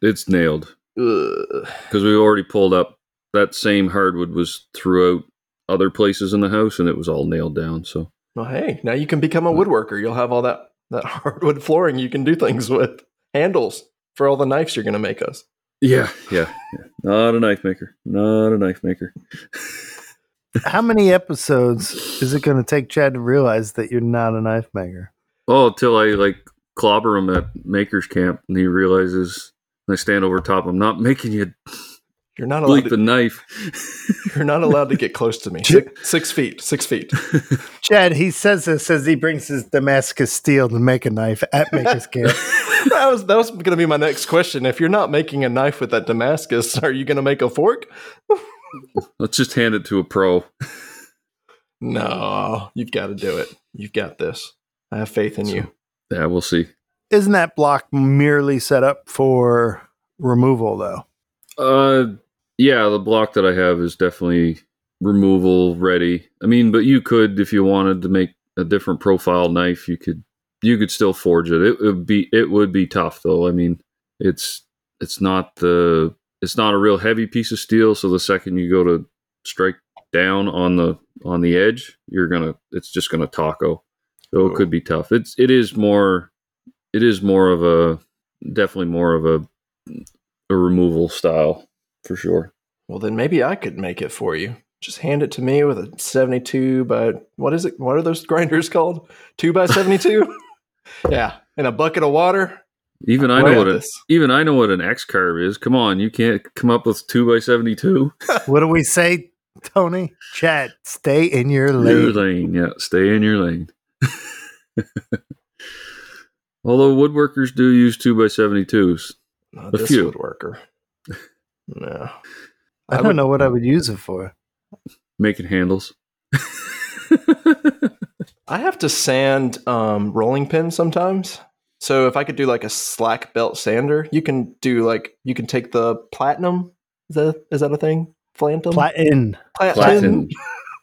It's nailed because we already pulled up that same hardwood was throughout other places in the house, and it was all nailed down. So Well, hey, now you can become a hmm. woodworker. You'll have all that that hardwood flooring you can do things with. Handles for all the knives you're going to make us. yeah, yeah, yeah. Not a knife maker. Not a knife maker. How many episodes is it going to take Chad to realize that you're not a knife maker? Oh, until I like clobber him at Maker's Camp, and he realizes. And I stand over top. I'm not making you You're not allowed. bleep To, a knife. you're not allowed to get close to me. Six, six feet. Six feet. Chad, he says this as he brings his Damascus steel to make a knife at Maker's Camp. that was that was going to be my next question. If you're not making a knife with that Damascus, are you going to make a fork? Let's just hand it to a pro. No, you've got to do it. You've got this. I have faith in you. Yeah, we'll see. Isn't that block merely set up for removal, though? Uh, yeah, the block that I have is definitely removal ready. I mean, but you could, if you wanted to make a different profile knife, you could, you could still forge it. It would be, it would be tough though. I mean, it's, it's not the, it's not a real heavy piece of steel. So the second you go to strike down on the, on the edge, you're gonna, it's just gonna taco. So it could be tough. It's, it is more, it is more of a, definitely more of a, a removal style for sure. Well, then maybe I could make it for you. Just hand it to me with a 72 by what is it? What are those grinders called? Two by 72? yeah. And a bucket of water. Even I know what a, even I know what an X curve is. Come on, you can't come up with two by seventy two. What do we say, Tony? Chad, stay in your Your lane. lane, yeah, stay in your lane. Although woodworkers do use two by seventy twos. Not A this few. woodworker. No. I, I don't would- know what I would use it for. Making handles. I have to sand um, rolling pins sometimes. So if I could do like a slack belt sander, you can do like you can take the platinum. Is that is that a thing? Phantom. Platen. Platen.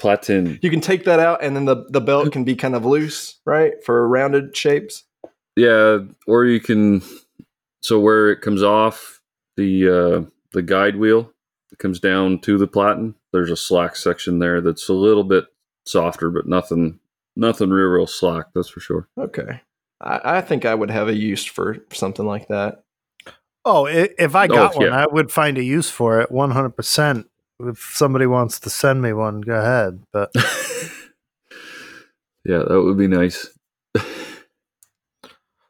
Platen. You can take that out, and then the the belt can be kind of loose, right, for rounded shapes. Yeah, or you can so where it comes off the uh the guide wheel it comes down to the platen. There's a slack section there that's a little bit softer, but nothing nothing real real slack, that's for sure. Okay. I, I think I would have a use for something like that. Oh, if I Oh, got one. I would find a use for it 100%. If somebody wants to send me one, go ahead. But Yeah, that would be nice.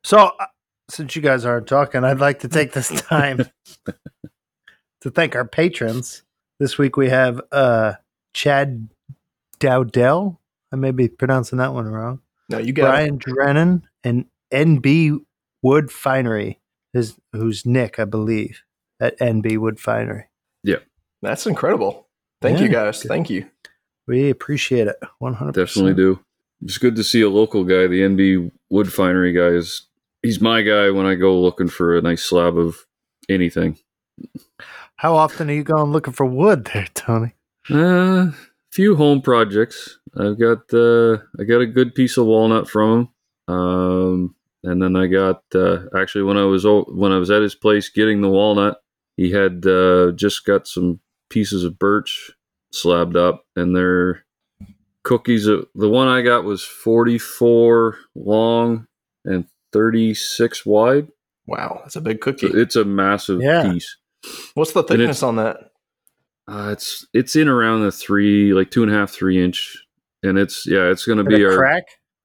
So, uh, since you guys aren't talking, I'd like to take this time to thank our patrons. This week we have uh, Chad Dowdell. I may be pronouncing that one wrong. No, you got it. Brian Drennan and NB Wood Finery, is who's Nick, I believe, at NB Wood Finery. Yeah. That's incredible. Thank Yeah. you guys. Thank you. We appreciate it. One hundred Definitely do. It's good to see a local guy. The NB Wood Finery guy is he's my guy when I go looking for a nice slab of anything. How often are you going looking for wood there, Tony? Uh, few home projects. I've got uh, I got a good piece of walnut from him. Um, and then I got uh, actually when I was when I was at his place getting the walnut, he had uh, just got some pieces of birch slabbed up, and they're cookies. The one I got was forty four long and thirty six wide. Wow, that's a big cookie. it's a massive Yeah. piece. What's the thickness on that? Uh, it's it's in around the three, like two and a half, three inch, and it's yeah, it's going to be our. crack?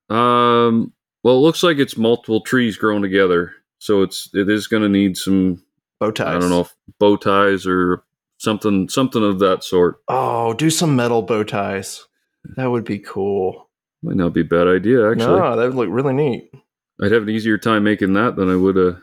Um, well, it looks like it's multiple trees growing together, so it's it is going to need some Bow ties. I don't know if bow ties or something something of that sort. Oh, do some metal bow ties. That would be cool. Might not be a bad idea actually. No, that would look really neat. I'd have an easier time making that than I would a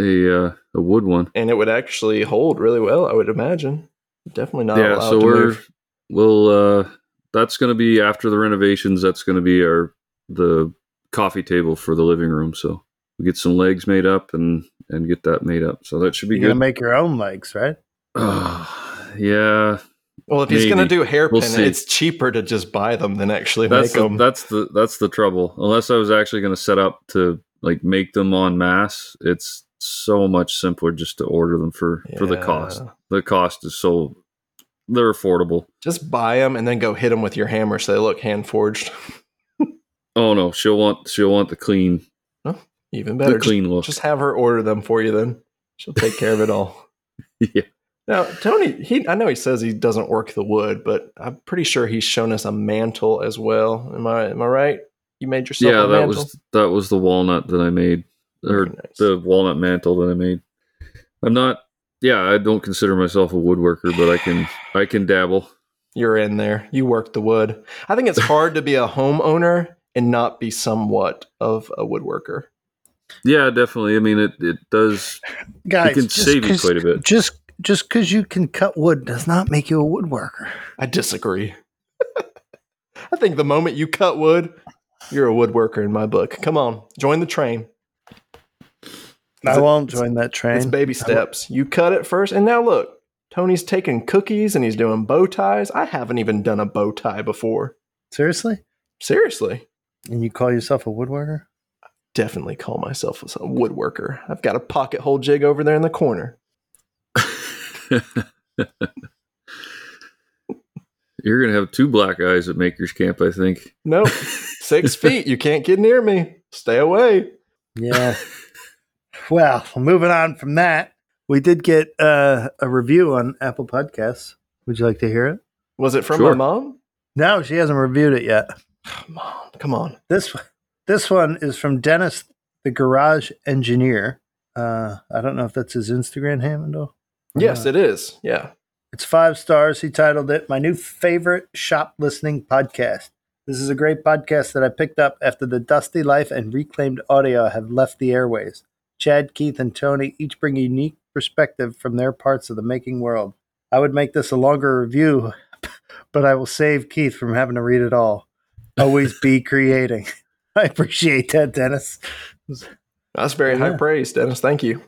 a uh, a wood one. And it would actually hold really well, I would imagine. Definitely not yeah, so to we're move. we'll uh that's going to be after the renovations. That's going to be our the coffee table for the living room. So we get some legs made up and and get that made up. So that should be You're gonna good. make your own legs, right? yeah, Well, if he's going to do hairpin, We'll it's cheaper to just buy them than actually that's make the, them. that's the that's the trouble. Unless I was actually going to set up to like make them on mass, it's so much simpler just to order them for for the cost. The cost is so they're affordable. Just buy them and then go hit them with your hammer so they look hand forged. Oh no, she'll want she'll want the clean Even better. the Just, clean look. just have her order them for you then. She'll take care of it all. yeah. Now, Tony, he I know he says he doesn't work the wood, but I'm pretty sure he's shown us a mantle as well. Am I am I right? You made yourself yeah a that mantle? was that was the walnut that i made or nice. the walnut mantle that i made i'm not yeah i don't consider myself a woodworker but i can i can dabble You're in there. You work the wood. I think it's hard to be a homeowner and not be somewhat of a woodworker. yeah definitely i mean it it does Guys, it can save you quite a bit. Just just because you can cut wood does not make you a woodworker. I disagree. I think the moment you cut wood, you're a woodworker in my book. Come on, join the train. I won't join that train. It's baby steps. You cut it first, and now look, Tony's taking cookies and he's doing bow ties. I haven't even done a bow tie before. Seriously? Seriously, And you call yourself a woodworker? definitely call myself a woodworker. I've got a pocket hole jig over there in the corner. you're gonna have two black eyes at makers camp i think Nope, six feet. You can't get near me. Stay away. Yeah. well, moving on from that, we did get uh, a review on Apple Podcasts. Would you like to hear it? Was it from Sure. my mom? No, she hasn't reviewed it yet. Mom, come on. This this one is from Dennis, the garage engineer. Uh, I don't know if that's his Instagram handle. or Yes, not. it is. Yeah. It's five stars. He titled it My New Favorite Shop Listening Podcast. This is a great podcast that I picked up after the Dusty Life and Reclaimed Audio have left the airways. Chad, Keith, and Tony each bring a unique perspective from their parts of the making world. I would make this a longer review, but I will save Keith from having to read it all. Always be creating. I appreciate that, Dennis. That's very high praise, Dennis. Thank you.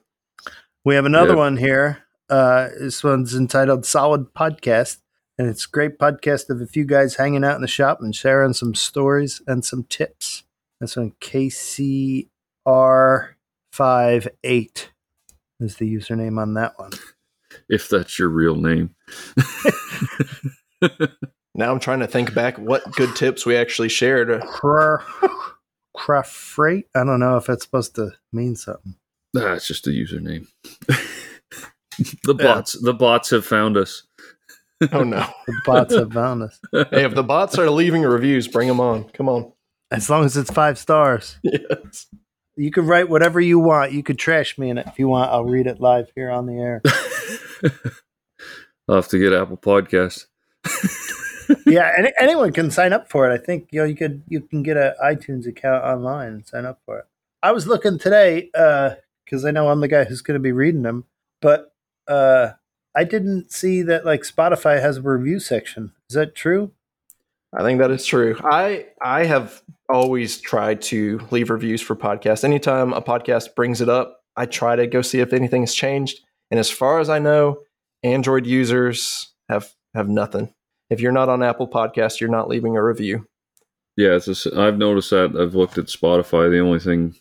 We have another Yeah. one here. Uh, this one's entitled Solid Podcast. And it's a great podcast of a few guys hanging out in the shop and sharing some stories and some tips. This one, KCR58 is the username on that one. if that's your real name Now I'm trying to think back what good tips we actually shared. Craft freight. I don't know if that's supposed to mean something. ah, it's just a username the bots the bots have found us Oh no. The bots have found us. hey, if the bots are leaving reviews, bring them on. Come on. As long as it's five stars. yes. You can write whatever you want. You could trash me in it if you want. I'll read it live here on the air. I'll have to get Apple Podcast. yeah, any, anyone can sign up for it. I think you know you could you can get an iTunes account online and sign up for it. I was looking today because I know I'm the guy who's going to be reading them, but uh, I didn't see that like Spotify has a review section. Is that true? I think that is true. I I have always tried to leave reviews for podcasts. Anytime a podcast brings it up, I try to go see if anything has changed. And as far as I know, Android users have have nothing. If you're not on Apple Podcast, you're not leaving a review. Yeah, it's just, I've noticed that. I've looked at Spotify. The only thing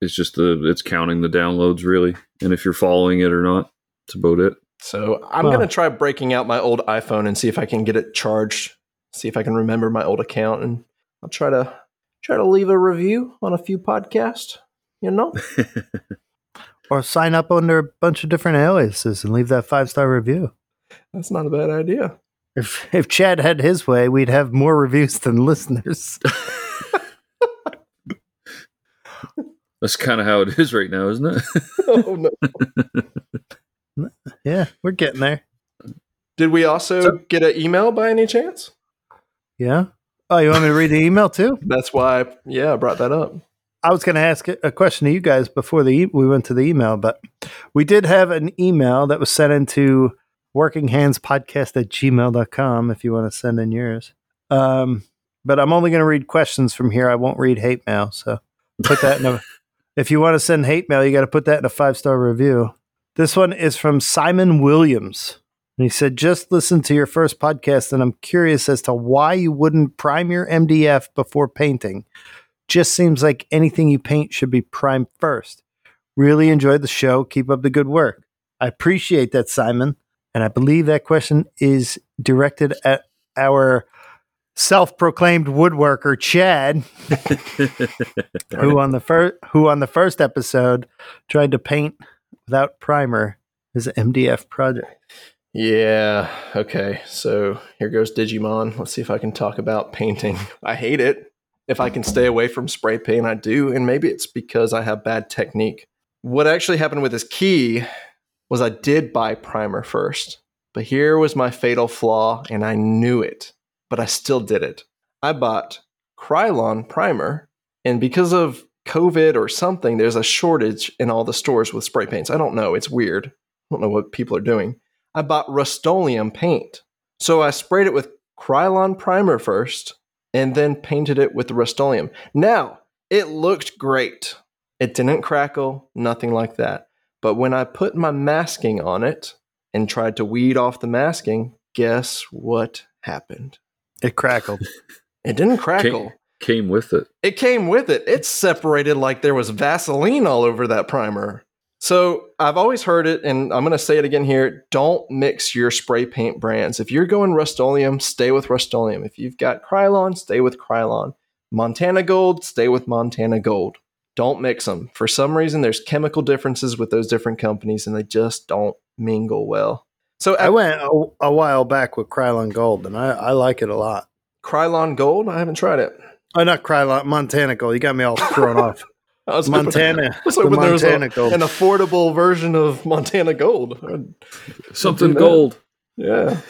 is just the it's counting the downloads really, and if you're following it or not. It's about it. So I'm Huh. gonna try breaking out my old iPhone and see if I can get it charged. See if I can remember my old account, and I'll try to try to leave a review on a few podcasts. You know, Or sign up under a bunch of different aliases and leave that five star review. that's not a bad idea. If if Chad had his way, we'd have more reviews than listeners. That's kind of how it is right now, isn't it? oh no! yeah, we're getting there. Did we also get an email by any chance? Yeah. Oh, you want me to read the email too? That's why, yeah, I brought that up. I was going to ask a question to you guys before the e- we went to the email, but we did have an email that was sent into workinghandspodcast at gmail.com if you want to send in yours. Um, but I'm only going to read questions from here. I won't read hate mail. So put that in a, if you want to send hate mail, you got to put that in a five star review. This one is from Simon Williams. And he said, just listen to your first podcast, and I'm curious as to why you wouldn't prime your MDF before painting. Just seems like anything you paint should be primed first. Really enjoyed the show. Keep up the good work. I appreciate that, Simon. And I believe that question is directed at our self proclaimed woodworker, Chad, who on the first who on the first episode tried to paint without primer his MDF project. Yeah. Okay. So here goes Digimon. Let's see if I can talk about painting. I hate it. If I can stay away from spray paint, I do. And maybe it's because I have bad technique. What actually happened with this key was I did buy primer first, but here was my fatal flaw, and I knew it, but I still did it. I bought Krylon primer, and because of COVID or something, there's a shortage in all the stores with spray paints. I don't know. It's weird. I don't know what people are doing. I bought Rust-Oleum paint. So I sprayed it with Krylon primer first and then painted it with the Rust-Oleum. Now, it looked great. It didn't crackle, nothing like that. But when I put my masking on it and tried to weed off the masking, guess what happened? It crackled. It didn't crackle. Came with it. It came with it. It separated like there was Vaseline all over that primer. So I've always heard it, and I'm going to say it again here. Don't mix your spray paint brands. If you're going Rust-Oleum, stay with Rust-Oleum. If you've got Krylon, stay with Krylon. Montana Gold, stay with Montana Gold. Don't mix them. For some reason, there's chemical differences with those different companies, and they just don't mingle well. So I went a, a while back with Krylon Gold, and I, I like it a lot. Krylon Gold, I haven't tried it. Oh, not Krylon, Montana Gold. You got me all thrown off. I was hoping- Montana, I was the hoping there was a- Montana Gold. an affordable version of Montana Gold. Something that. gold. Yeah.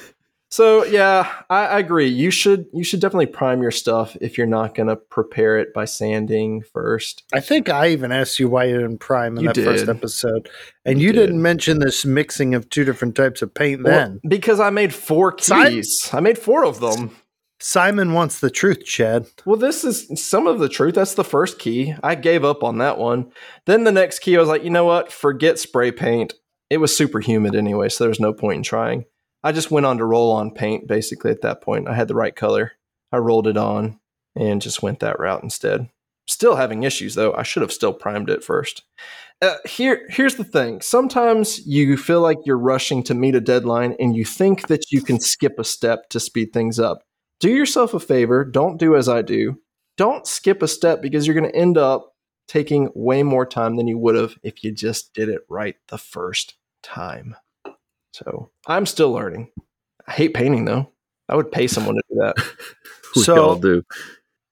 So yeah, I, I agree. You should you should definitely prime your stuff if you're not going to prepare it by sanding first. I think I even asked you why you didn't prime in You that first episode, and You you, did. didn't mention this mixing of two different types of paint. Then because I made four Si- keys. I made four of them. Simon wants the truth, Chad. Well, this is some of the truth. That's the first key. I gave up on that one. Then the next key, I was like, you know what? Forget spray paint. It was super humid anyway, so there was no point in trying. I just went on to roll on paint basically at that point. I had the right color. I rolled it on and just went that route instead. Still having issues though. I should have still primed it first. Uh, here, here's the thing. Sometimes you feel like you're rushing to meet a deadline and you think that you can skip a step to speed things up do yourself a favor. Don't do as I do. Don't skip a step because you're going to end up taking way more time than you would have if you just did it right the first time. So I'm still learning. I hate painting though. I would pay someone to do that. We So- all do.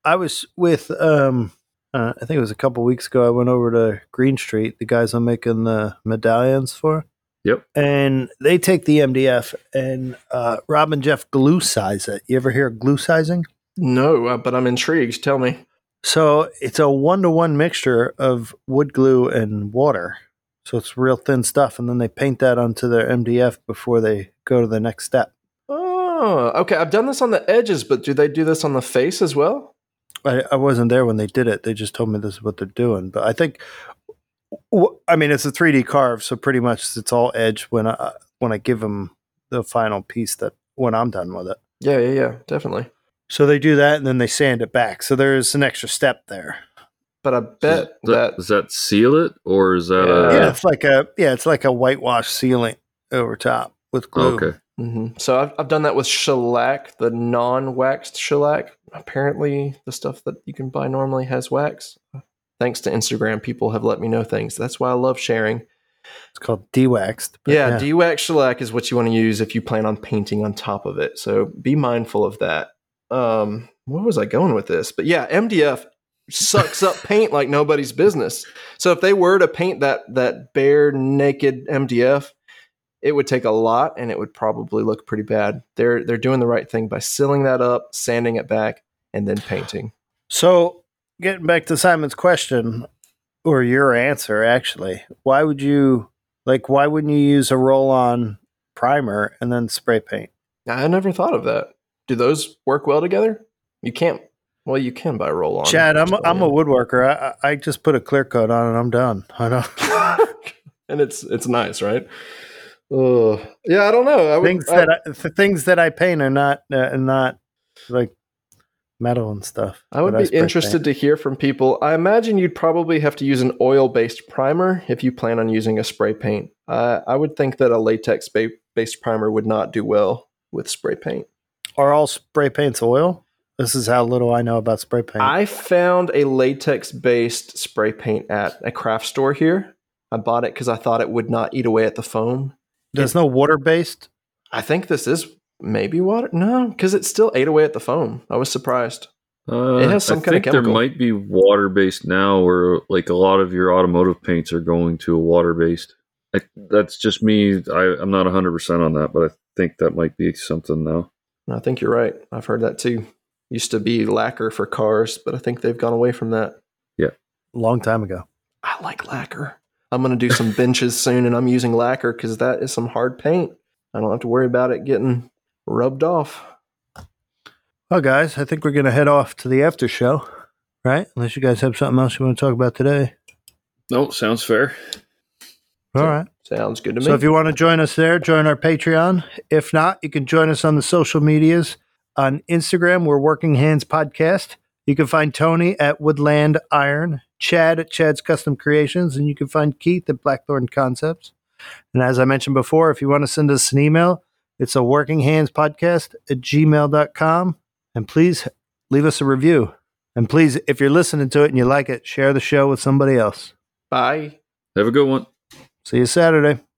I was with um uh, I think it was a couple weeks ago. I went over to Green Street, the guys I'm making the medallions for. Yep. And they take the MDF and uh, Rob and Jeff glue size it. You ever hear glue sizing? No, uh, but I'm intrigued. Tell me. So it's a one to one mixture of wood glue and water. So it's real thin stuff, and then they paint that onto their MDF before they go to the next step. Oh, okay. I've done this on the edges, but do they do this on the face as well? I, I wasn't there when they did it. They just told me this is what they're doing. But I think, I mean, it's a 3D carve, so pretty much it's all edge when I when I give them the final piece that when I'm done with it. Yeah, yeah, yeah, definitely. So they do that and then they sand it back. So there's an extra step there. But I bet Does that does that seal it, or is that Yeah. a yeah, it's like a yeah, it's like a whitewash sealing over top with glue. okay? hmm So I've, I've done that with shellac, the non-waxed shellac. Apparently, the stuff that you can buy normally has wax. Thanks to Instagram, people have let me know things. That's why I love sharing. It's called dewaxed. but yeah, de-wax shellac is what you want to use if you plan on painting on top of it. So be mindful of that. Um, where was I going with this? But yeah, MDF sucks up paint like nobody's business. So if they were to paint that that bare naked MDF, it would take a lot and it would probably look pretty bad. They're they're doing the right thing by sealing that up, sanding it back, and then painting. So getting back to Simon's question or your answer, actually, why would you like? Why wouldn't you use a roll-on primer and then spray paint? I never thought of that. Do those work well together? You can't. Well, you can by roll on. Chad, I'm a, I'm a woodworker. I, I just put a clear coat on and I'm done. I know and it's it's nice, right? Uh, yeah, I don't know. I would, things that I, the things that I paint are not uh, not like metal and stuff. I would be interested to hear from people. I imagine you'd probably have to use an oil based primer if you plan on using a spray paint. Uh, I would think that a latex ba- based primer would not do well with spray paint. paint. Are all spray paints oil? This is how little I know about spray paint. I found a latex based spray paint at a craft store here. I bought it because I thought it would not eat away at the foam. There's no water based. I think this is maybe water. No, because it still ate away at the foam. I was surprised. Uh, It has some I kind of think there might be water based now, where like a lot of your automotive paints are going to a water based. That's just me. I, I'm not 100 percent on that, but I think that might be something now. I think you're right. I've heard that too. Used to be lacquer for cars, but I think they've gone away from that. Yeah, long time ago. I like lacquer. I'm going to do some benches soon, and I'm using lacquer because that is some hard paint. I don't have to worry about it getting rubbed off. Well, guys, I think we're going to head off to the after show, right? Unless you guys have something else you want to talk about today. No, sounds fair. All right. Sounds good to me. So if you want to join us there, join our Patreon. If not, you can join us on the social medias. On Instagram, we're Working Hands Podcast. You can find Tony at Woodland Iron, Chad at Chad's Custom Creations, and you can find Keith at Blackthorn Concepts. And as I mentioned before, if you want to send us an email, it's a working hands podcast at gmail.com. And please leave us a review. And please, if you're listening to it and you like it, share the show with somebody else. Bye. Have a good one. See you Saturday.